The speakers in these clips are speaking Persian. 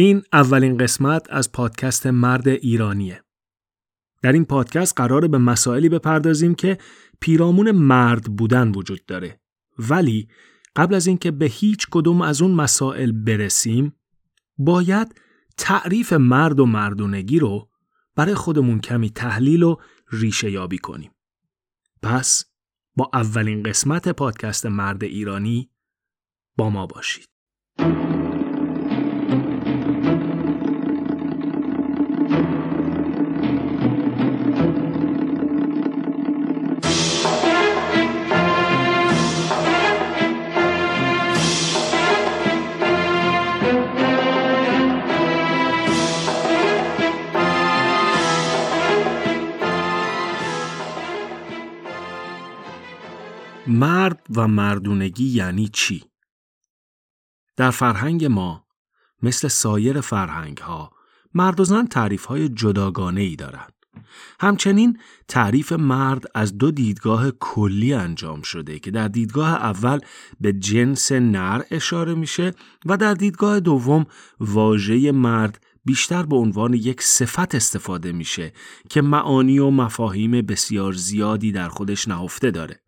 این اولین قسمت از پادکست مرد ایرانیه. در این پادکست قراره به مسائلی بپردازیم که پیرامون مرد بودن وجود داره. ولی قبل از اینکه به هیچ کدوم از اون مسائل برسیم باید تعریف مرد و مردونگی رو برای خودمون کمی تحلیل و ریشه یابی کنیم. پس با اولین قسمت پادکست مرد ایرانی با ما باشید. مرد و مردونگی یعنی چی؟ در فرهنگ ما مثل سایر فرهنگ ها مرد و زن تعریف های جداگانه ای دارند. همچنین تعریف مرد از دو دیدگاه کلی انجام شده که در دیدگاه اول به جنس نر اشاره میشه و در دیدگاه دوم واژه مرد بیشتر به عنوان یک صفت استفاده میشه که معانی و مفاهیم بسیار زیادی در خودش نهفته داره.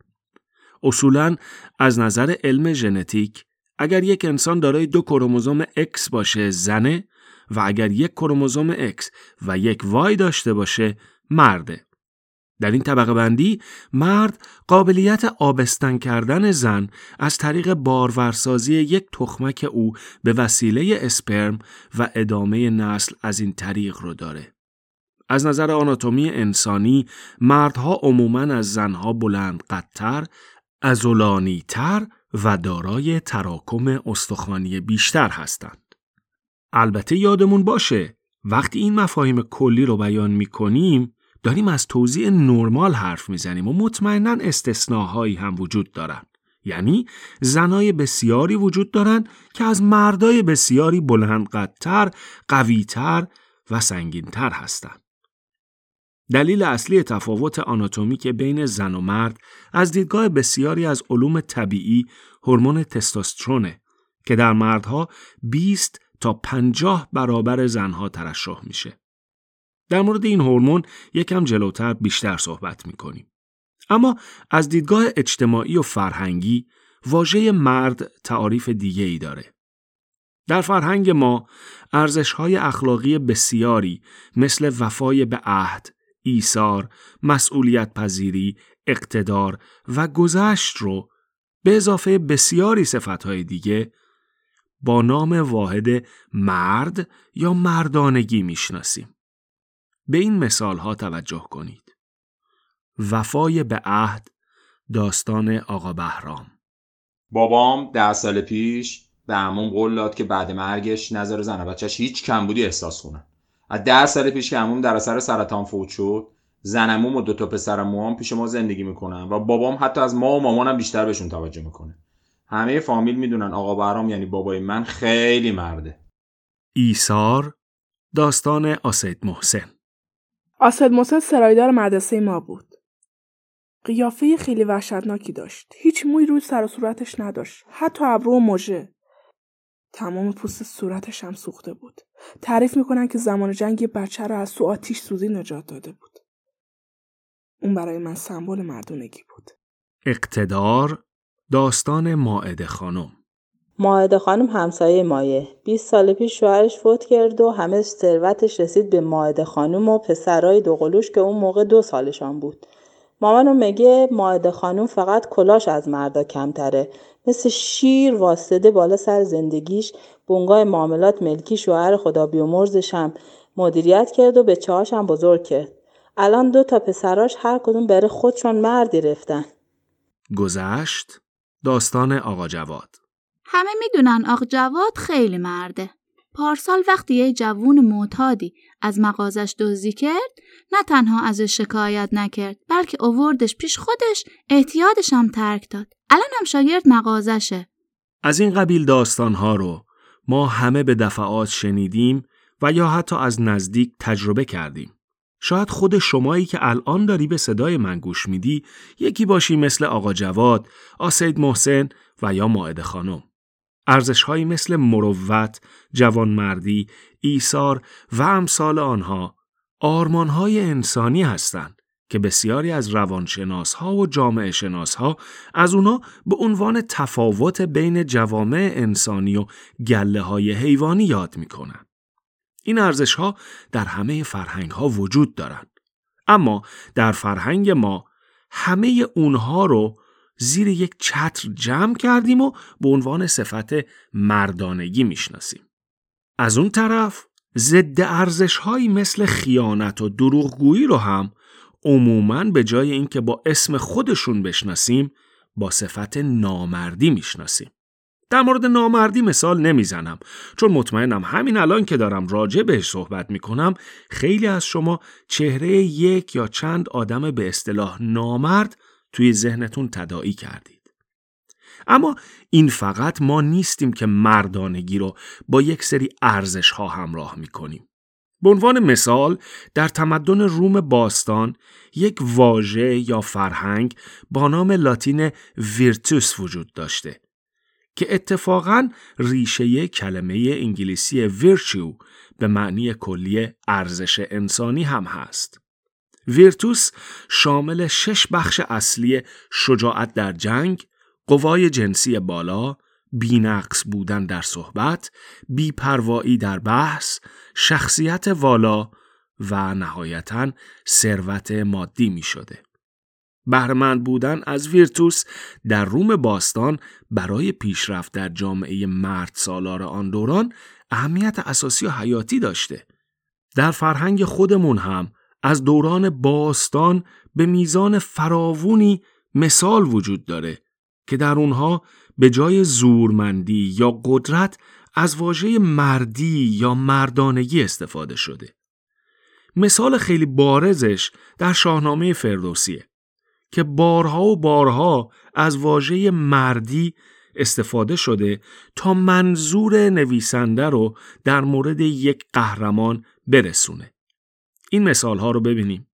اصولا از نظر علم ژنتیک اگر یک انسان دارای دو کروموزوم X باشه زنه و اگر یک کروموزوم X و یک Y داشته باشه مرده. در این طبقه بندی مرد قابلیت آبستن کردن زن از طریق بارورسازی یک تخمک او به وسیله اسپرم و ادامه نسل از این طریق رو داره. از نظر آناتومی انسانی مردها عموماً از زنها بلند قدتر ازولانی تر و دارای تراکم استخوانی بیشتر هستند. البته یادمون باشه وقتی این مفاهیم کلی رو بیان می کنیم داریم از توضیح نرمال حرف می‌زنیم و مطمئنا استثناهایی هم وجود دارن. یعنی زنای بسیاری وجود دارن که از مردای بسیاری بلندقدتر، قویتر و سنگینتر هستند. دلیل اصلی تفاوت آناتومیک بین زن و مرد از دیدگاه بسیاری از علوم طبیعی هورمون تستوسترونه که در مردها 20 تا 50 برابر زنها ترشح میشه. در مورد این هورمون یکم جلوتر بیشتر صحبت می‌کنیم. اما از دیدگاه اجتماعی و فرهنگی واژه مرد تعاریف دیگه ای داره. در فرهنگ ما ارزش های اخلاقی بسیاری مثل وفای به عهد، ایثار، مسئولیت پذیری، اقتدار و گذشت رو به اضافه بسیاری صفتهای دیگه با نام واحد مرد یا مردانگی می‌شناسیم. به این مثال ها توجه کنید. وفای به عهد داستان آقا بهرام بابام ده سال پیش به عموم قول داد که بعد مرگش نظر زن بچهش هیچ کمبودی احساس کنه از ده سال پیش که همون در اثر سرطان فوت شد زنموم و دو تا پسر موام پیش ما زندگی می‌کنن و بابام حتی از ما و مامانم بیشتر بهشون توجه می‌کنه. همه فامیل می‌دونن آقا برام یعنی بابای من خیلی مرده. ایثار داستان آسید محسن. آسد محسن سرایدار مدرسه ما بود. قیافه خیلی وحشتناکی داشت. هیچ موی روی سر و صورتش نداشت. حتی ابرو و مژه. تمام پوست صورتش هم سوخته بود. تعریف می‌کنن که زمان جنگ یه بچه رو از سو آتیش سوزی نجات داده بود. اون برای من سمبل مردونگی بود. اقتدار داستان ماعده خانم ماعده خانم همسایه مایه 20 سال پیش شوهرش فوت کرد و همه ثروتش رسید به ماعده خانم و پسرای دوقلوش که اون موقع دو سالشان بود مامانو میگه ماعده خانم فقط کلاش از مردا کمتره مثل شیر واسطه بالا سر زندگیش بونگای معاملات ملکی شوهر خدا بیامرزش هم مدیریت کرد و به چهاش هم بزرگ کرد. الان دو تا پسراش هر کدوم بره خودشون مردی رفتن گذشت داستان آقا جواد. همه می‌دونن آقا جواد خیلی مرده. پارسال وقتی یه جوون معتادی از مغازش دزدی کرد نه تنها ازش شکایت نکرد بلکه اووردش پیش خودش احتیاطش هم ترک داد الان هم شاگرد مغازشه از این قبیل داستانها رو ما همه به دفعات شنیدیم و یا حتی از نزدیک تجربه کردیم. شاید خود شمایی که الان داری به صدای من گوش میدی یکی باشی مثل آقا جواد، آسید محسن و یا ماعد خانم. ارزشهایی مثل مروت، جوانمردی، ایثار و امثال آنها آرمانهای انسانی هستند که بسیاری از روانشناس ها و جامعه شناس ها از اونا به عنوان تفاوت بین جوامع انسانی و گله های حیوانی یاد می‌کنن. این ارزش ها در همه فرهنگ ها وجود دارند. اما در فرهنگ ما همه اونها رو زیر یک چتر جمع کردیم و به عنوان صفت مردانگی می‌شناسیم. از اون طرف ضد ارزش هایی مثل خیانت و دروغگویی رو هم عموماً به جای اینکه با اسم خودشون بشناسیم با صفت نامردی می‌شناسیم. در مورد نامردی مثال نمی‌زنم چون مطمئنم همین الان که دارم راجع بهش صحبت می‌کنم خیلی از شما چهره یک یا چند آدم به اصطلاح نامرد توی ذهنتون تداعی کردید. اما این فقط ما نیستیم که مردانگی رو با یک سری ارزش ها همراه می‌کنیم. به عنوان مثال در تمدن روم باستان یک واژه یا فرهنگ با نام لاتین ویرتوس وجود داشته که اتفاقا ریشه کلمه انگلیسی ویرچو به معنی کلی ارزش انسانی هم هست. ویرتوس شامل شش بخش اصلی شجاعت در جنگ، قوای جنسی بالا، بینقص بودن در صحبت، بیپروایی در بحث، شخصیت والا و نهایتا ثروت مادی می شده. بهرمند بودن از ویرتوس در روم باستان برای پیشرفت در جامعه مرد سالار آن دوران اهمیت اساسی و حیاتی داشته. در فرهنگ خودمون هم از دوران باستان به میزان فراوونی مثال وجود داره که در اونها به جای زورمندی یا قدرت از واژه مردی یا مردانگی استفاده شده. مثال خیلی بارزش در شاهنامه فردوسیه که بارها و بارها از واژه مردی استفاده شده تا منظور نویسنده رو در مورد یک قهرمان برسونه. این مثال ها رو ببینیم.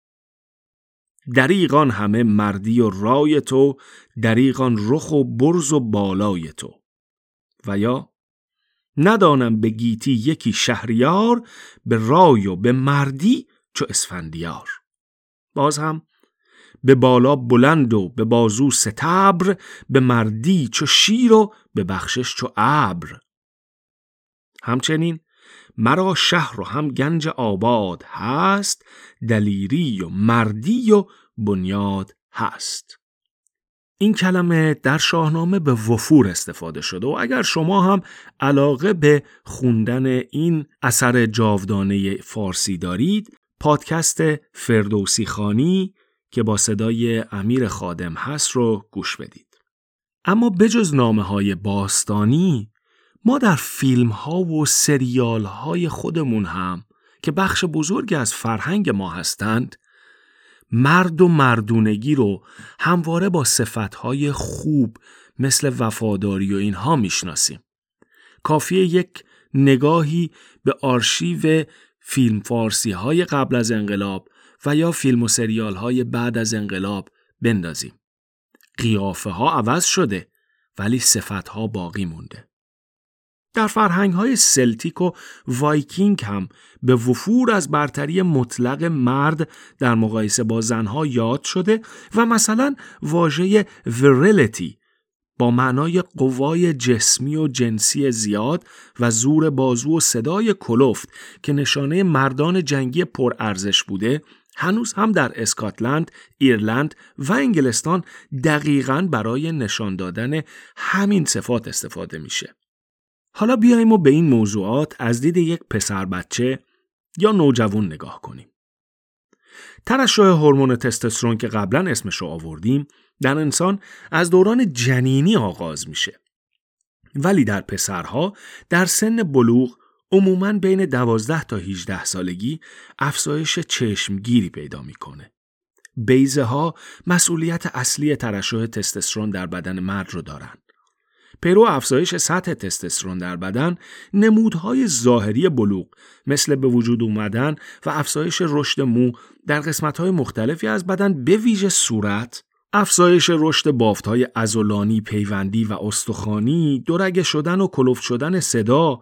دریغان همه مردی و رای تو دریغان رخ و برز و بالای تو. و یا ندانم به گیتی یکی شهریار به رای و به مردی چو اسفندیار. باز هم به بالا بلند و به بازو ستبر به مردی چو شیر و به بخشش چو ابر. همچنین مرا شهر و هم گنج آباد هست دلیری و مردی و بنیاد هست این کلمه در شاهنامه به وفور استفاده شده و اگر شما هم علاقه به خوندن این اثر جاودانه فارسی دارید پادکست فردوسی خانی که با صدای امیر خادم هست رو گوش بدید. اما بجز نامه های باستانی ما در فیلم ها و سریال های خودمون هم که بخش بزرگی از فرهنگ ما هستند مرد و مردونگی رو همواره با صفتهای خوب مثل وفاداری و اینها می‌شناسیم. کافیه یک نگاهی به آرشیو فیلم فارسی های قبل از انقلاب و یا فیلم و سریال های بعد از انقلاب بندازیم. قیافه ها عوض شده ولی صفت ها باقی مونده. در فرهنگ های سلتیک و وایکینگ هم به وفور از برتری مطلق مرد در مقایسه با زنها یاد شده و مثلا واژه virility با معنای قوای جسمی و جنسی زیاد و زور بازو و صدای کلفت که نشانه مردان جنگی پرارزش بوده هنوز هم در اسکاتلند، ایرلند و انگلستان دقیقا برای نشان دادن همین صفات استفاده میشه. حالا بیایم و به این موضوعات از دید یک پسر بچه یا نوجوان نگاه کنیم. ترشح هورمون تستوسترون که قبلا اسمش رو آوردیم در انسان از دوران جنینی آغاز میشه. ولی در پسرها در سن بلوغ عموماً بین 12 تا 18 سالگی افزایش چشمگیری پیدا می‌کنه. بیزه ها مسئولیت اصلی ترشح تستوسترون در بدن مرد رو دارن. پیرو افزایش سطح تستوسترون در بدن نمودهای ظاهری بلوغ مثل به وجود اومدن و افزایش رشد مو در قسمتهای مختلفی از بدن به ویژه صورت افزایش رشد بافتهای ازولانی، پیوندی و استخوانی، دورگه شدن و کلوف شدن صدا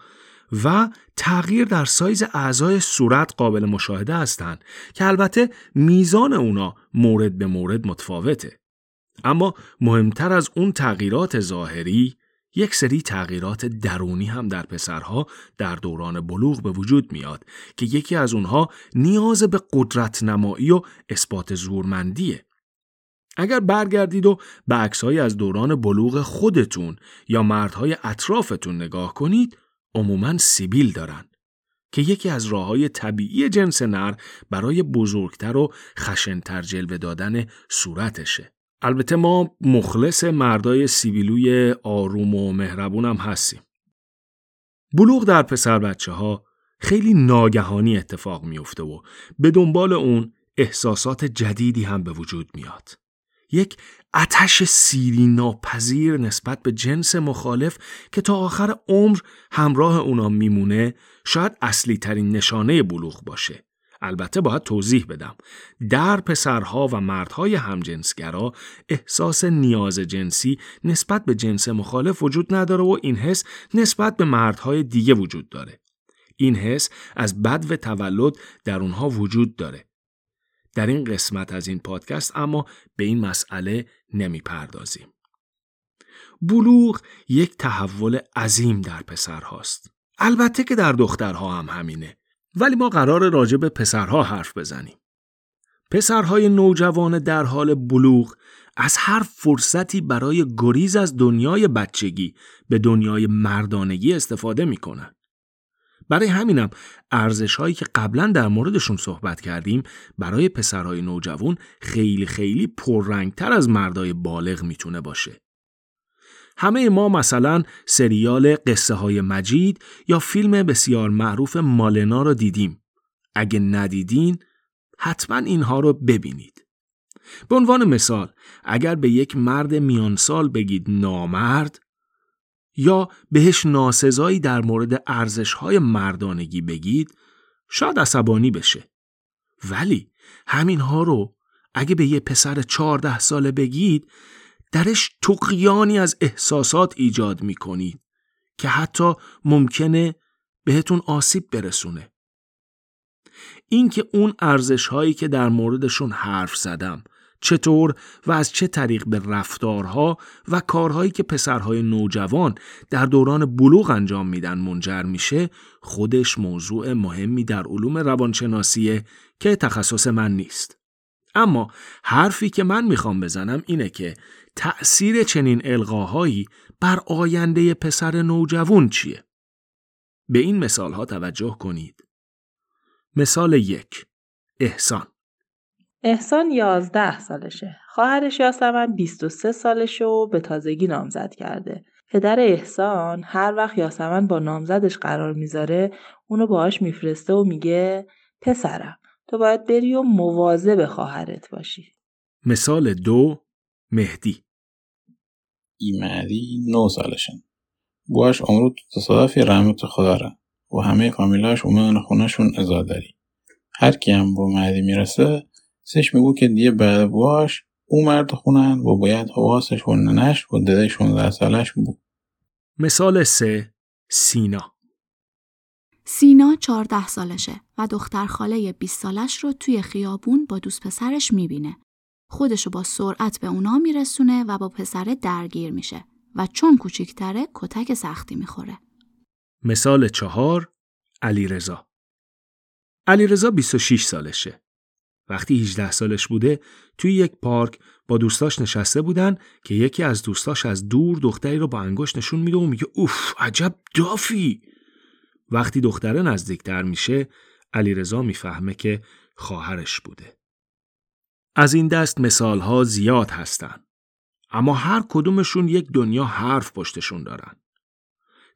و تغییر در سایز اعضای صورت قابل مشاهده هستند که البته میزان اونا مورد به مورد متفاوته. اما مهمتر از اون تغییرات ظاهری یک سری تغییرات درونی هم در پسرها در دوران بلوغ به وجود میاد که یکی از اونها نیاز به قدرت نمایی و اثبات زورمندیه. اگر برگردید و به عکسهایی از دوران بلوغ خودتون یا مردهای اطرافتون نگاه کنید عموما سیبیل دارن که یکی از راه های طبیعی جنس نر برای بزرگتر و خشنتر جلوه دادن صورتشه. البته ما مخلص مردای سیبیلوی آروم و مهربون هم هستیم. بلوغ در پسر بچه ها خیلی ناگهانی اتفاق میفته و به دنبال اون احساسات جدیدی هم به وجود میاد. یک اتش سیری ناپذیر نسبت به جنس مخالف که تا آخر عمر همراه اونا میمونه شاید اصلی ترین نشانه بلوغ باشه. البته باید توضیح بدم در پسرها و مردهای همجنسگرا احساس نیاز جنسی نسبت به جنس مخالف وجود نداره و این حس نسبت به مردهای دیگه وجود داره این حس از بد و تولد در اونها وجود داره در این قسمت از این پادکست اما به این مسئله نمی پردازیم. بلوغ یک تحول عظیم در پسرهاست. البته که در دخترها هم همینه. ولی ما قرار راجع به پسرها حرف بزنیم. پسرهای نوجوان در حال بلوغ از هر فرصتی برای گریز از دنیای بچگی به دنیای مردانگی استفاده می‌کنن. برای همینم ارزش هایی که قبلا در موردشون صحبت کردیم برای پسرهای نوجوان خیلی خیلی پررنگتر از مردای بالغ می‌تونه باشه. همه ما مثلا سریال قصه های مجید یا فیلم بسیار معروف مالنا رو دیدیم. اگه ندیدین حتما اینها رو ببینید. به عنوان مثال اگر به یک مرد میانسال بگید نامرد یا بهش ناسزایی در مورد ارزش های مردانگی بگید شاید عصبانی بشه. ولی همین ها رو اگه به یه پسر چهارده ساله بگید درش تقیانی از احساسات ایجاد می‌کنید که حتی ممکنه بهتون آسیب برسونه. اینکه اون ارزش هایی که در موردشون حرف زدم چطور و از چه طریق به رفتارها و کارهایی که پسرهای نوجوان در دوران بلوغ انجام میدن منجر میشه خودش موضوع مهمی در علوم روانشناسیه که تخصص من نیست. اما حرفی که من می‌خوام بزنم اینه که تأثیر چنین القاهایی بر آینده پسر نوجوان چیه؟ به این مثال ها توجه کنید. مثال یک احسان احسان یازده سالشه. خواهرش یاسمن 23 سالشه و به تازگی نامزد کرده. پدر احسان هر وقت یاسمن با نامزدش قرار می‌ذاره اونو باهاش میفرسته و میگه پسرم تو باید بری و مواظب خواهرت باشی. مثال دو مهدی ایمری نو سالشن بواش عمرو تو تصادفی رحمت خدا را. و همه فامیلاش اومدن خونهشون ازاداری. هر کی هم با مهدی می‌رسه سش میگو که دیگه بعد بواش او مرد خونن و باید حواسش و ننش و دده 16 سالش بود مثال سه سینا. سینا 14 سالشه و دختر خاله 20 سالش رو توی خیابون با دوست پسرش می‌بینه. خودشو با سرعت به اونا میرسونه و با پسر درگیر میشه و چون کوچیکتره کتک سختی می‌خوره. مثال چهار علی رضا علی رضا 26 سالشه. وقتی 18 سالش بوده توی یک پارک با دوستاش نشسته بودن که یکی از دوستاش از دور دختری رو با انگشت نشون میده و میگه اوف عجب دافی وقتی دختره نزدیکتر میشه علیرضا می‌فهمه که خواهرش بوده از این دست مثال ها زیاد هستن اما هر کدومشون یک دنیا حرف پشتشون دارن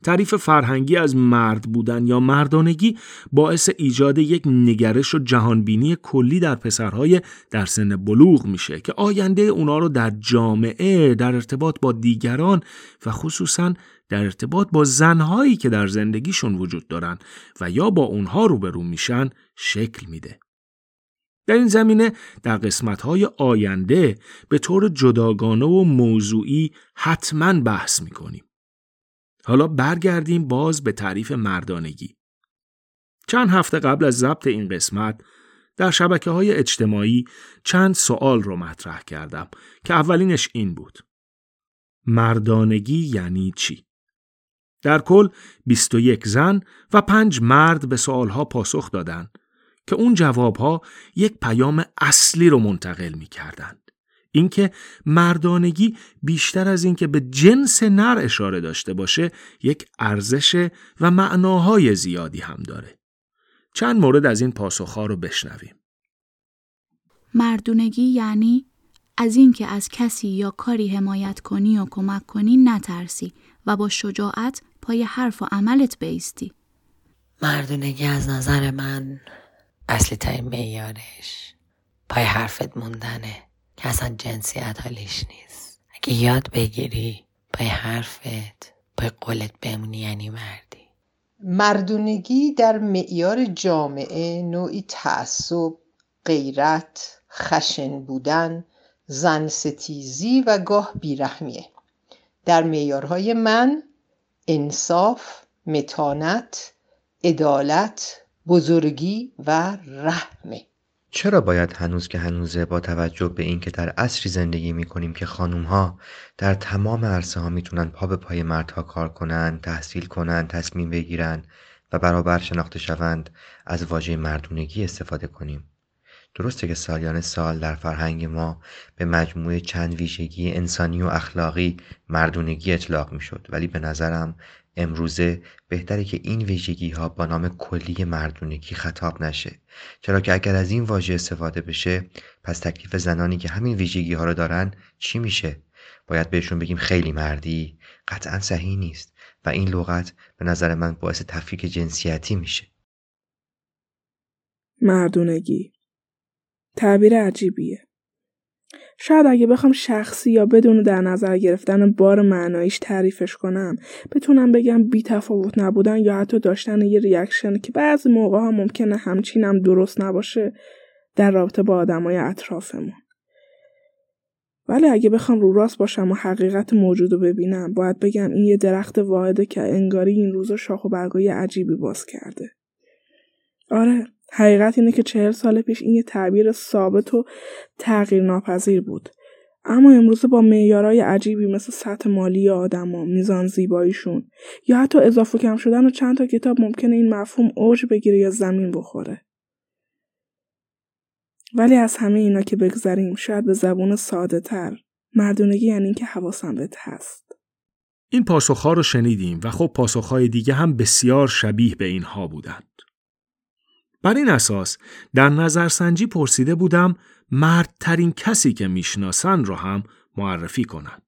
تعریف فرهنگی از مرد بودن یا مردانگی باعث ایجاد یک نگرش و جهانبینی کلی در پسرهای در سن بلوغ میشه که آینده اونا رو در جامعه در ارتباط با دیگران و خصوصا در ارتباط با زنهایی که در زندگیشون وجود دارن و یا با اونها روبرو میشن شکل میده. در این زمینه در قسمتهای آینده به طور جداگانه و موضوعی حتما بحث می‌کنیم. حالا برگردیم باز به تعریف مردانگی. چند هفته قبل از ضبط این قسمت در شبکه های اجتماعی چند سوال رو مطرح کردم که اولینش این بود. مردانگی یعنی چی؟ در کل 21 زن و 5 مرد به سوالها پاسخ دادند که اون جوابها یک پیام اصلی رو منتقل می کردند. اینکه مردانگی بیشتر از اینکه به جنس نر اشاره داشته باشه یک ارزش و معناهای زیادی هم داره. چند مورد از این پاسخها رو بشنویم. مردونگی یعنی از اینکه از کسی یا کاری حمایت کنی و کمک کنی نترسی و با شجاعت پای حرف و عملت بیستی. مردونگی از نظر من اصلی ترین میارش پای حرفت موندنه که اصلا جنسیت حالیش نیست. اگه یاد بگیری پای حرفت پای قولت بمونی یعنی مردی. مردونگی در معیار جامعه نوعی تعصب غیرت خشن بودن زن ستیزی و گاه بیرحمیه. در معیارهای من انصاف متانت عدالت بزرگی و رحمه چرا باید هنوز که هنوزه با توجه به اینکه در عصری زندگی می‌کنیم که خانوم ها در تمام عرصه ها می‌تونن پا به پای مردها کار کنن، تحصیل کنن، تصمیم بگیرن و برابر شناخته شوند از واژه مردونگی استفاده کنیم؟ درسته که سالیان سال در فرهنگ ما به مجموعه چند ویژگی انسانی و اخلاقی مردونگی اطلاق می‌شد ولی به نظرم امروزه بهتره که این ویژگی ها با نام کلی مردونگی خطاب نشه. چرا که اگر از این واژه استفاده بشه پس تکلیف زنانی که همین ویژگی ها رو دارن چی میشه؟ باید بهشون بگیم خیلی مردی قطعا صحیح نیست و این لغت به نظر من باعث تفکیک جنسیتی میشه. مردونگی. تعبیر عجیبیه. شاید اگه بخوام شخصی یا بدون در نظر گرفتن بار معناییش تعریفش کنم بتونم بگم بی تفاوت نبودن یا حتی داشتن یه reaction که بعضی موقع ها ممکنه همچینم درست نباشه در رابطه با آدمای اطرافمون. ولی اگه بخوام رو راست باشم و حقیقت موجود رو ببینم باید بگم این یه درخت واحده که انگاری این روزا شاخ و برگای عجیبی باز کرده. آره حقیقت اینه که چهل سال پیش این یه تعبیر ثابت و تغییر ناپذیر بود. اما امروزه با معیارهای عجیبی مثل سطح مالی آدما، میزان زیباییشون یا حتی اضافه کم شدن و چند تا کتاب ممکنه این مفهوم اوج بگیره یا زمین بخوره. ولی از همه اینا که بگذریم شاید به زبون ساده تر مردونگی یعنی اینکه حواسم بهت هست. این پاسخها رو شنیدیم و خب پاسخهای دیگه هم بسیار شبیه به اینها بودند. بر این اساس در نظرسنجی پرسیده بودم مردترین کسی که می‌شناسن را هم معرفی کنند.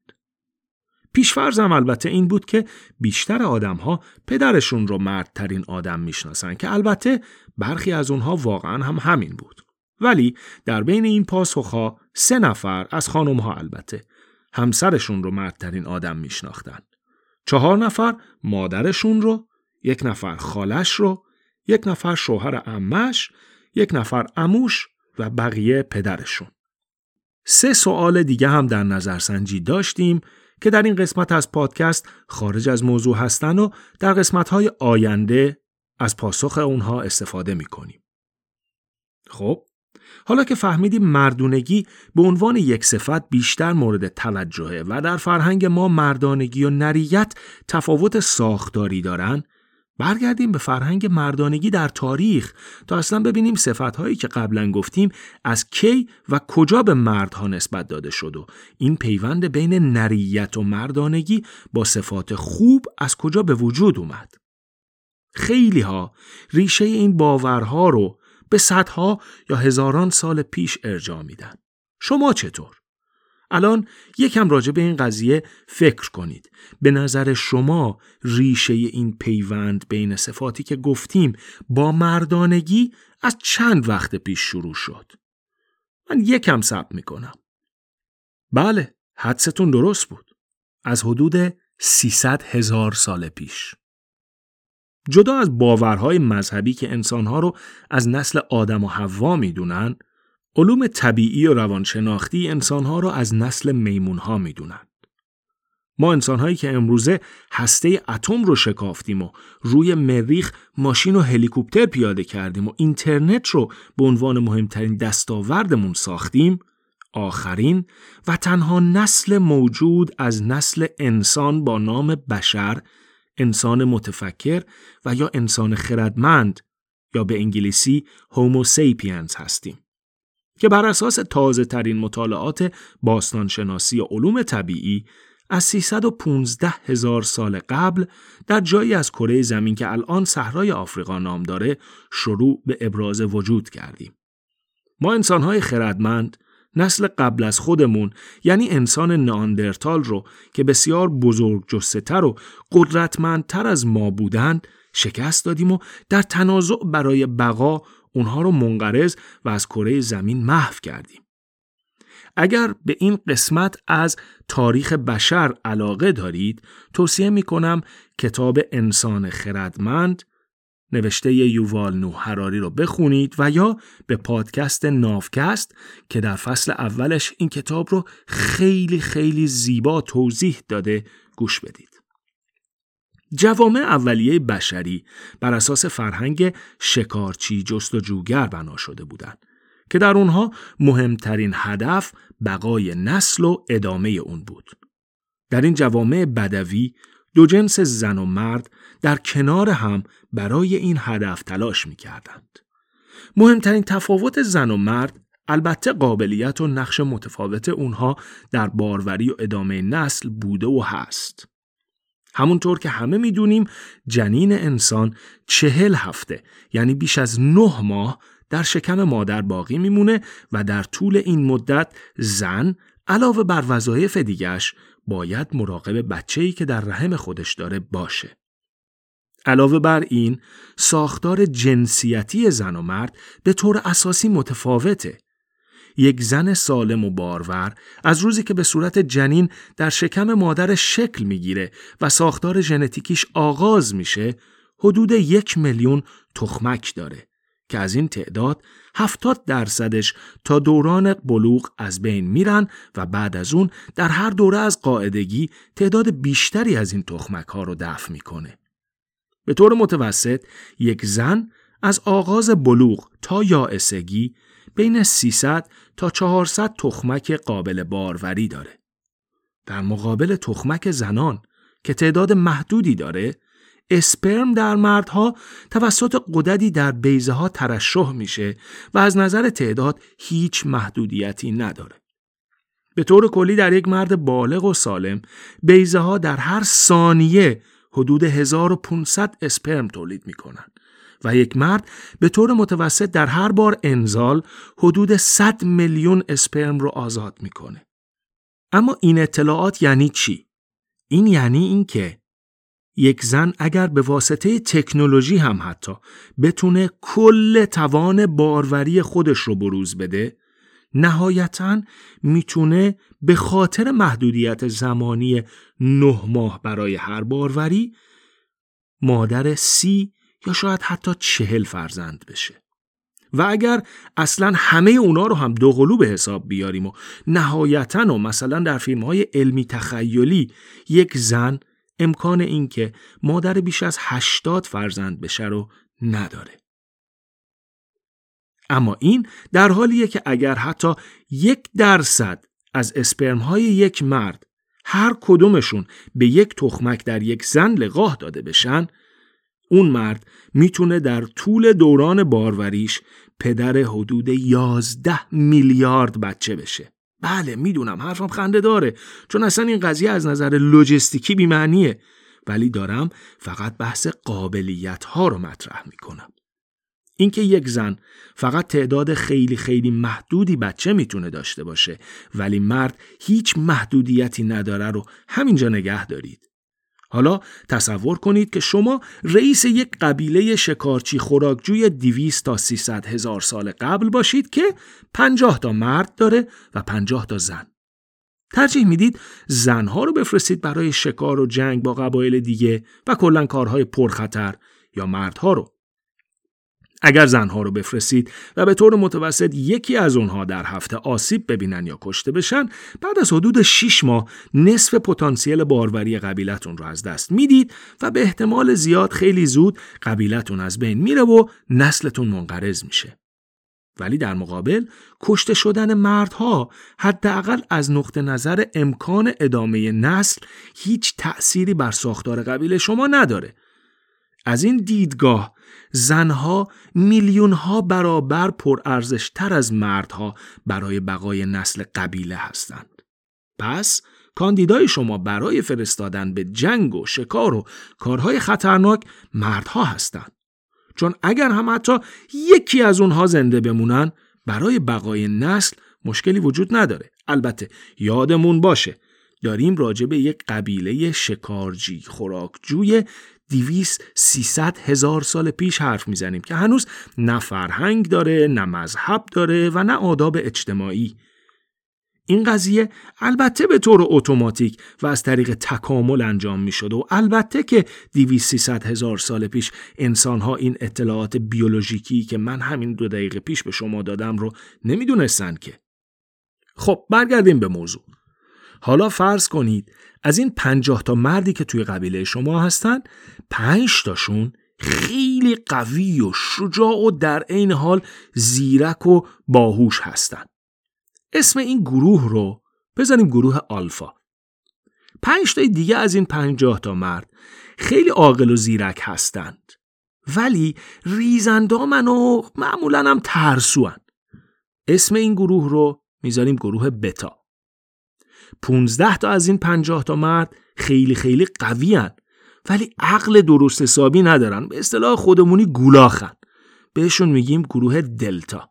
پیشفرزم البته این بود که بیشتر آدمها پدرشون رو مردترین آدم می‌شناسن که البته برخی از اونها واقعا هم همین بود. ولی در بین این پاسخها سه نفر از خانمها البته همسرشون رو مردترین آدم میشناختن. چهار نفر مادرشون رو، یک نفر خالش رو یک نفر شوهر امش، یک نفر اموش و بقیه پدرشون. سه سوال دیگه هم در نظرسنجی داشتیم که در این قسمت از پادکست خارج از موضوع هستن و در قسمتهای آینده از پاسخ اونها استفاده می‌کنیم. خب حالا که فهمیدیم مردونگی به عنوان یک صفت بیشتر مورد توجهه و در فرهنگ ما مردانگی و نریت تفاوت ساختاری دارن برگردیم به فرهنگ مردانگی در تاریخ تا اصلا ببینیم صفتهایی که قبلا گفتیم از کی و کجا به مردها نسبت داده شد و این پیوند بین نریت و مردانگی با صفات خوب از کجا به وجود اومد. خیلی ها ریشه این باورها رو به صدها یا هزاران سال پیش ارجاع میدن. شما چطور؟ الان یکم راجع به این قضیه فکر کنید. به نظر شما ریشه این پیوند بین صفاتی که گفتیم با مردانگی از چند وقت پیش شروع شد؟ من یکم ثبت می‌کنم. بله، حدستون درست بود. از حدود 300 هزار سال پیش. جدا از باورهای مذهبی که انسانها رو از نسل آدم و حوا می‌دونن، علوم طبیعی و روانشناختی انسانها را از نسل میمونها می‌دونند. ما انسانهایی که امروزه هسته اتم رو شکافتیم و روی مریخ ماشین و هلیکوپتر پیاده کردیم و اینترنت رو به عنوان مهمترین دستاوردمون ساختیم آخرین و تنها نسل موجود از نسل انسان با نام بشر انسان متفکر و یا انسان خردمند یا به انگلیسی هومو سیپینز هستیم که بر اساس تازه ترین مطالعات باستانشناسی علوم طبیعی از 315 هزار سال قبل در جایی از کره زمین که الان صحرای آفریقا نام داره شروع به ابراز وجود کردیم. ما انسانهای خردمند نسل قبل از خودمون یعنی انسان ناندرتال رو که بسیار بزرگ جستتر و قدرتمندتر از ما بودند شکست دادیم و در تنازع برای بقا اونها رو منقرض و از کره زمین محو کردیم. اگر به این قسمت از تاریخ بشر علاقه دارید توصیه می کنم کتاب انسان خردمند نوشته یووال نو هراری رو بخونید و یا به پادکست نافکست که در فصل اولش این کتاب رو خیلی خیلی زیبا توضیح داده گوش بدید. جوامع اولیه بشری بر اساس فرهنگ شکارچی جستجوگر بنا شده بودند که در اونها مهمترین هدف بقای نسل و ادامه اون بود. در این جوامع بدوی دو جنس زن و مرد در کنار هم برای این هدف تلاش می کردند. مهمترین تفاوت زن و مرد البته قابلیت و نقش متفاوت اونها در باروری و ادامه نسل بوده و هست. همونطور که همه می‌دونیم جنین انسان چهل هفته یعنی بیش از نه ماه در شکم مادر باقی میمونه و در طول این مدت زن علاوه بر وظایف دیگش باید مراقب بچه‌ای که در رحم خودش داره باشه. علاوه بر این ساختار جنسیتی زن و مرد به طور اساسی متفاوته. یک زن سالم و بارور از روزی که به صورت جنین در شکم مادر شکل می‌گیره و ساختار ژنتیکیش آغاز میشه حدود یک میلیون تخمک داره که از این تعداد 70 درصدش تا دوران بلوغ از بین میرن و بعد از اون در هر دوره از قاعدگی تعداد بیشتری از این تخمک ها رو دفع می‌کنه. به طور متوسط یک زن از آغاز بلوغ تا یائسگی بین 300 تا 400 تخمک قابل باروری داره. در مقابل تخمک زنان که تعداد محدودی داره اسپرم در مردها توسط قددی در بیزه ها ترشح میشه و از نظر تعداد هیچ محدودیتی نداره. به طور کلی در یک مرد بالغ و سالم بیزه ها در هر ثانیه حدود 1500 اسپرم تولید می‌کنن و یک مرد به طور متوسط در هر بار انزال حدود 100 میلیون اسپرم رو آزاد می‌کنه. اما این اطلاعات یعنی چی؟ این یعنی اینکه یک زن اگر به واسطه تکنولوژی هم حتی بتونه کل توان باروری خودش رو بروز بده نهایتا می‌تونه به خاطر محدودیت زمانی نه ماه برای هر باروری مادر سی یا شاید حتی چهل فرزند بشه و اگر اصلا همه اونا رو هم دوقلو به حساب بیاریم و نهایتا و مثلا در فیلم های علمی تخیلی یک زن امکان اینکه مادر بیش از 80 فرزند بشه رو نداره. اما این در حالیه که اگر حتی یک درصد از اسپرم های یک مرد هر کدومشون به یک تخمک در یک زن لقاه داده بشن اون مرد می‌تونه در طول دوران باروریش پدر حدود 11 میلیارد بچه بشه. بله می‌دونم حرفم خنده داره چون اصلا این قضیه از نظر لوجستیکی بیمعنیه. ولی دارم فقط بحث قابلیت ها رو مطرح می‌کنم. اینکه یک زن فقط تعداد خیلی خیلی محدودی بچه می‌تونه داشته باشه ولی مرد هیچ محدودیتی نداره رو همینجا نگه دارید حالا تصور کنید که شما رئیس یک قبیله شکارچی خوراکجوی 200 تا 300 هزار سال قبل باشید که 50 تا مرد داره و 50 تا زن. ترجیح می‌دید زنها رو بفرستید برای شکار و جنگ با قبایل دیگه و کلا کارهای پرخطر یا مردها رو. اگر زنها رو بفرستید و به طور متوسط یکی از اونها در هفته آسیب ببینن یا کشته بشن بعد از حدود 6 ماه نصف پتانسیل باروری قبیلتون رو از دست می‌دید و به احتمال زیاد خیلی زود قبیلتون از بین میره و نسلتون منقرض میشه. ولی در مقابل کشته شدن مردها حداقل از نقطه نظر امکان ادامه نسل هیچ تأثیری بر ساختار قبیله شما نداره. از این دیدگاه زنها میلیون ها برابر پرارزشتر از مردها برای بقای نسل قبیله هستند. پس کاندیدای شما برای فرستادن به جنگ و شکار و کارهای خطرناک مردها هستند. چون اگر هم حتی یکی از اونها زنده بمونن برای بقای نسل مشکلی وجود نداره. البته یادمون باشه داریم راجع به یک قبیله شکارجی خوراکجوی دیویس سیصد هزار سال پیش حرف می‌زنیم که هنوز نه فرهنگ داره نه مذهب داره و نه آداب اجتماعی. این قضیه البته به طور اتوماتیک و از طریق تکامل انجام می شده و البته که سیصد هزار سال پیش انسانها این اطلاعات بیولوژیکی که من همین دو دقیقه پیش به شما دادم رو نمی‌دونستند که. خب برگردیم به موضوع. حالا فرض کنید از این پنجاه تا مردی که توی قبیله شما هستن پنج تاشون خیلی قوی و شجاع و در عین حال زیرک و باهوش هستن. اسم این گروه رو بزنیم گروه آلفا. پنج تا دیگه از این پنجاه تا مرد خیلی عاقل و زیرک هستند. ولی ریزندامن و معمولا هم ترسوان. اسم این گروه رو می‌ذاریم گروه بتا. 15 تا از این 50 تا مرد خیلی خیلی قوی هن. ولی عقل درست حسابی ندارن. به اصطلاح خودمونی گولاخن. بهشون میگیم گروه دلتا.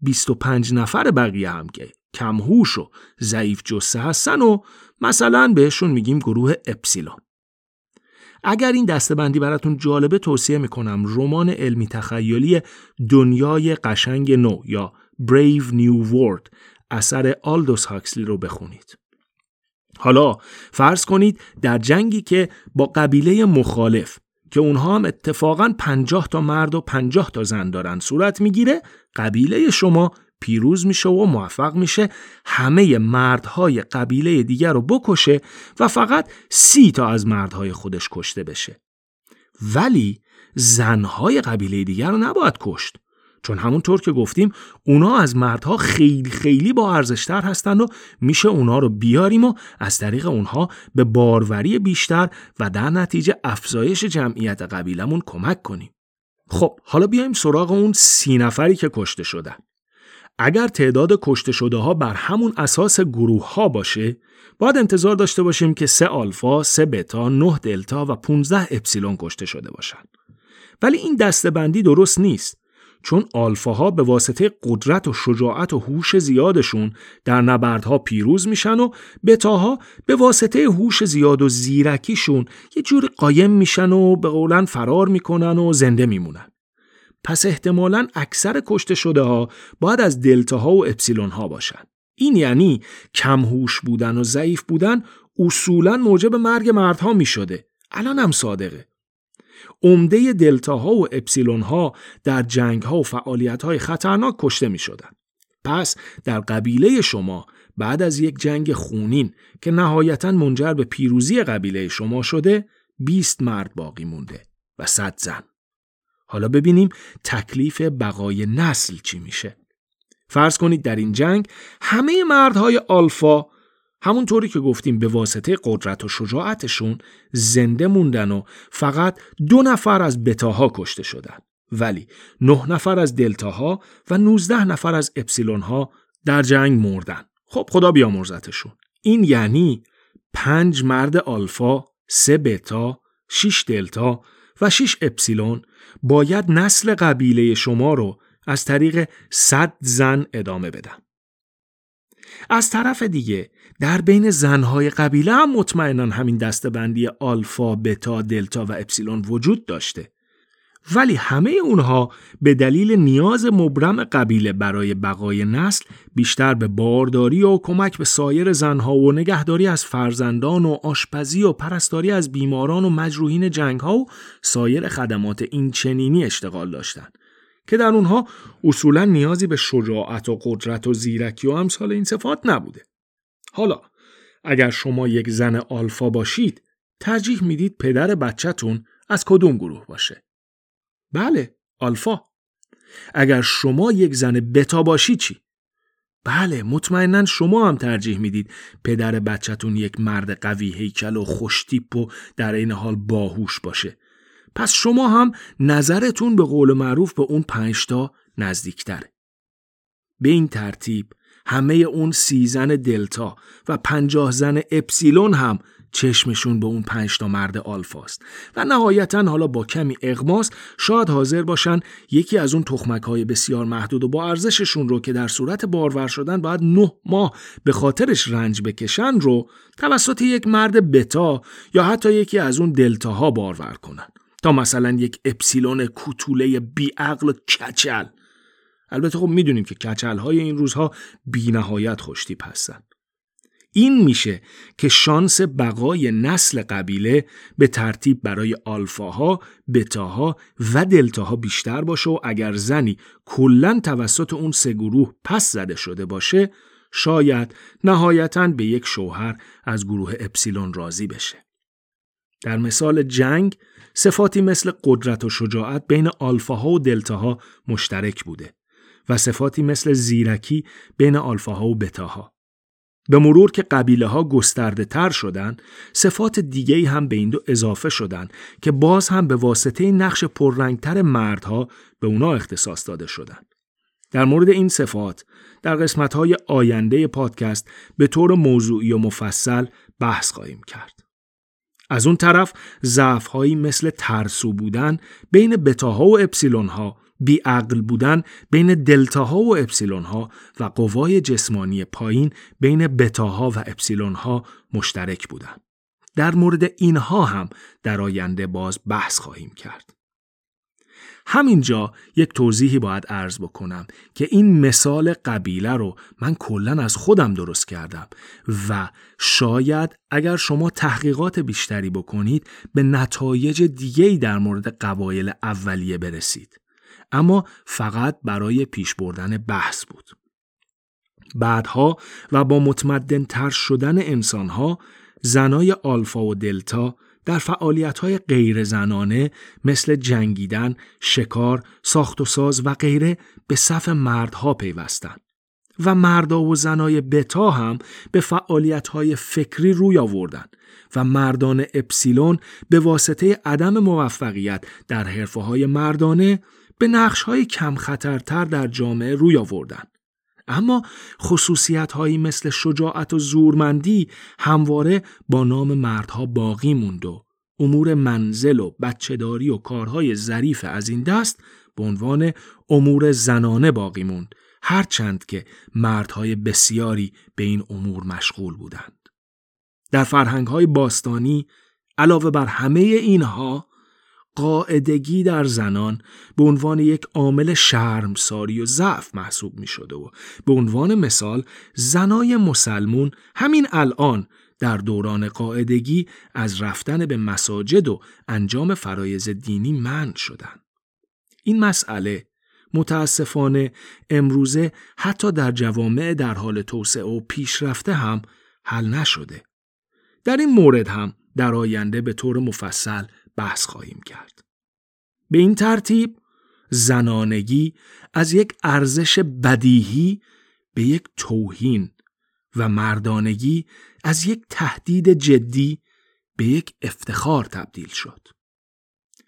25 نفر بقیه هم که کمهوش و ضعیف جسه هستن و مثلا بهشون میگیم گروه اپسیلون. اگر این دستبندی براتون جالبه توصیه می‌کنم رمان علمی تخیلی دنیای قشنگ نو یا Brave New World اثر آلدوس هاکسلی رو بخونید. حالا فرض کنید در جنگی که با قبیله مخالف که اونها هم اتفاقا پنجاه تا مرد و پنجاه تا زن دارن صورت می‌گیره قبیله شما پیروز میشه و موفق میشه همه مردهای قبیله دیگر رو بکشه و فقط سی تا از مردهای خودش کشته بشه ولی زنهای قبیله دیگر رو نباید کشت چون همونطور که گفتیم اونا از مردها خیلی خیلی با ارزشتر هستند و میشه اونا رو بیاریم و از طریق اونها به باروری بیشتر و در نتیجه افزایش جمعیت قبیلمون کمک کنیم. خب حالا بیایم سراغ اون سی نفری که کشته شدن. اگر تعداد کشته شده ها بر همون اساس گروه ها باشه باید انتظار داشته باشیم که سه آلفا، سه بتا، نه دلتا و 15 اپسیلون کشته شده باشن. ولی این دستبندی درست نیست. چون آلفاها به واسطه قدرت و شجاعت و هوش زیادشون در نبردها پیروز میشن و بتاها به واسطه هوش زیاد و زیرکیشون یه جور قایم میشن و به قولن فرار می‌کنن و زنده میمونن. پس احتمالا اکثر کشته شده ها باید از دلتاها و اپسیلون ها باشن. این یعنی کم هوش بودن و ضعیف بودن اصولا موجب مرگ مردها می شده. الان هم صادقه. عمده دلتاها و اپسیلونها در جنگها و فعالیتهای خطرناک کشته می شدن. پس در قبیله شما بعد از یک جنگ خونین که نهایتا منجر به پیروزی قبیله شما شده 20 مرد باقی مونده و 100 زن. حالا ببینیم تکلیف بقای نسل چی میشه. فرض کنید در این جنگ همه مردهای آلفا همونطوری که گفتیم به واسطه قدرت و شجاعتشون زنده موندن و فقط دو نفر از بتاها کشته شدن. ولی نه نفر از دلتاها و 19 نفر از اپسیلونها در جنگ مردن. خب خدا بیامرزتشون. این یعنی پنج مرد آلفا، سه بتا، شش دلتا و شش اپسیلون باید نسل قبیله شما رو از طریق صد زن ادامه بدن. از طرف دیگه در بین زنهای قبیله هم مطمئنا همین دستبندی آلفا، بتا، دلتا و اپسیلون وجود داشته. ولی همه اونها به دلیل نیاز مبرم قبیله برای بقای نسل بیشتر به بارداری و کمک به سایر زنها و نگهداری از فرزندان و آشپزی و پرستاری از بیماران و مجروحین جنگ ها و سایر خدمات این چنینی اشتغال داشتند که در اونها اصولا نیازی به شجاعت و قدرت و زیرکی و امثال این صفات نبوده. حالا اگر شما یک زن آلفا باشید ترجیح می‌دید پدر بچهتون از کدوم گروه باشه؟ بله آلفا اگر شما یک زن بتا باشی چی؟ بله مطمئنا شما هم ترجیح می‌دید پدر بچهتون یک مرد قوی هیکل و خوشتیپ و در این حال باهوش باشه پس شما هم نظرتون به قول معروف به اون پنجتا نزدیکتره. به این ترتیب همه اون سی زن دلتا و پنجاه زن اپسیلون هم چشمشون به اون پنج تا مرد آلفاست و نهایتا حالا با کمی اغماس شاید حاضر باشن یکی از اون تخمک های بسیار محدود و با ارزششون رو که در صورت بارور شدن باید نه ماه به خاطرش رنج بکشن رو توسط یک مرد بتا یا حتی یکی از اون دلتاها بارور کنن. تا مثلا یک اپسیلون کوتوله بیعقل کچل البته خب می‌دونیم که کچل های این روزها بی نهایت خوشتی هستن این میشه که شانس بقای نسل قبیله به ترتیب برای آلفاها، بتاها و دلتاها بیشتر باشه و اگر زنی کلا توسط اون سه گروه پس زده شده باشه شاید نهایتا به یک شوهر از گروه اپسیلون راضی بشه. در مثال جنگ صفاتی مثل قدرت و شجاعت بین آلفاها و دلتاها مشترک بوده و صفاتی مثل زیرکی بین آلفاها و بتاها. به مرور که قبیله ها گسترده تر شدن، صفات دیگه هم به این دو اضافه شدن که باز هم به واسطه نقش پررنگتر مردها به اونا اختصاص داده شدن. در مورد این صفات در قسمت های آینده پادکست به طور موضوعی و مفصل بحث خواهیم کرد. از اون طرف هایی مثل ترسو بودن بین بتاها و اپسیلونها بیعقل بودن بین دلتاها و اپسیلونها و قوای جسمانی پایین بین بتاها و اپسیلونها مشترک بودند. در مورد اینها هم در آینده باز بحث خواهیم کرد. همینجا یک توضیحی باید عرض بکنم که این مثال قبیله رو من کلا از خودم درست کردم و شاید اگر شما تحقیقات بیشتری بکنید به نتایج دیگهی در مورد قبایل اولیه برسید. اما فقط برای پیش بردن بحث بود. بعدها و با متمدن تر شدن انسانها زنای آلفا و دلتا در فعالیت های غیر زنانه مثل جنگیدن، شکار، ساخت و ساز و غیره به صف مردها پیوستند. و مردا و زنای بتا هم به فعالیت های فکری روی آوردند و مردان اپسیلون به واسطه عدم موفقیت در حرفه های مردانه به نقش های کم خطرتر در جامعه روی آوردن. اما خصوصیت هایی مثل شجاعت و زورمندی همواره با نام مردها باقی موند و امور منزل و بچهداری و کارهای ظریف از این دست به عنوان امور زنانه باقی موند هرچند که مردهای بسیاری به این امور مشغول بودند. در فرهنگ های باستانی علاوه بر همه اینها قاعدگی در زنان به عنوان یک عامل شرمساری و ضعف محسوب می شده و به عنوان مثال زنای مسلمون همین الان در دوران قاعدگی از رفتن به مساجد و انجام فرایز دینی منع شدند. این مسئله متاسفانه امروزه حتی در جوامع در حال توسعه و پیشرفته هم حل نشده. در این مورد هم در آینده به طور مفصل بحث خواهیم کرد. به این ترتیب زنانگی از یک ارزش بدیهی به یک توهین و مردانگی از یک تهدید جدی به یک افتخار تبدیل شد.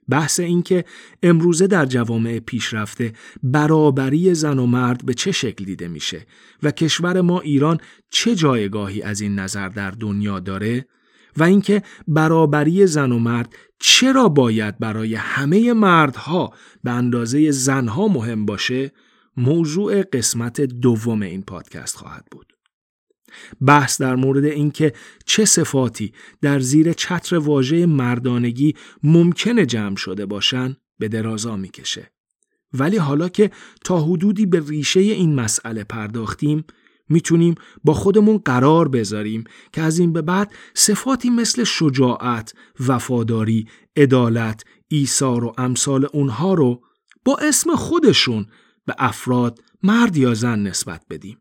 بحث این که امروزه در جوامع پیشرفته برابری زن و مرد به چه شکل دیده میشه و کشور ما ایران چه جایگاهی از این نظر در دنیا داره و اینکه برابری زن و مرد چرا باید برای همه مردها به اندازه زنها مهم باشه موضوع قسمت دوم این پادکست خواهد بود. بحث در مورد اینکه چه صفاتی در زیر چتر واژه مردانگی ممکنه جمع شده باشن به درازا می‌کشه. ولی حالا که تا حدودی به ریشه این مسئله پرداختیم می‌تونیم با خودمون قرار بذاریم که از این به بعد صفاتی مثل شجاعت، وفاداری، عدالت، ایثار و امثال اونها رو با اسم خودشون به افراد مرد یا زن نسبت بدیم.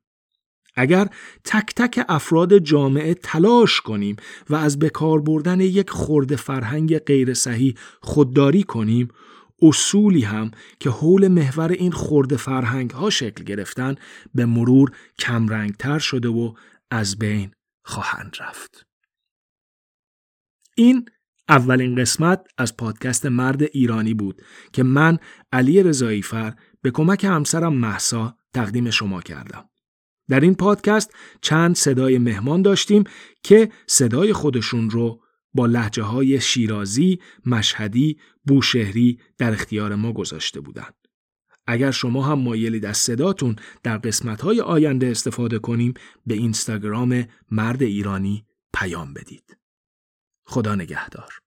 اگر تک تک افراد جامعه تلاش کنیم و از بکار بردن یک خورده فرهنگ غیر صحیح خودداری کنیم اصولی هم که حول محور این خورده فرهنگ ها شکل گرفتن به مرور کمرنگتر شده و از بین خواهند رفت. این اولین قسمت از پادکست مرد ایرانی بود که من علی رضاییفر به کمک همسرم محسا تقدیم شما کردم. در این پادکست چند صدای مهمان داشتیم که صدای خودشون رو با لحجه های شیرازی، مشهدی، بوشهری در اختیار ما گذاشته بودند. اگر شما هم مایلید از صداتون در قسمت های آینده استفاده کنیم به اینستاگرام مرد ایرانی پیام بدید. خدا نگهدار.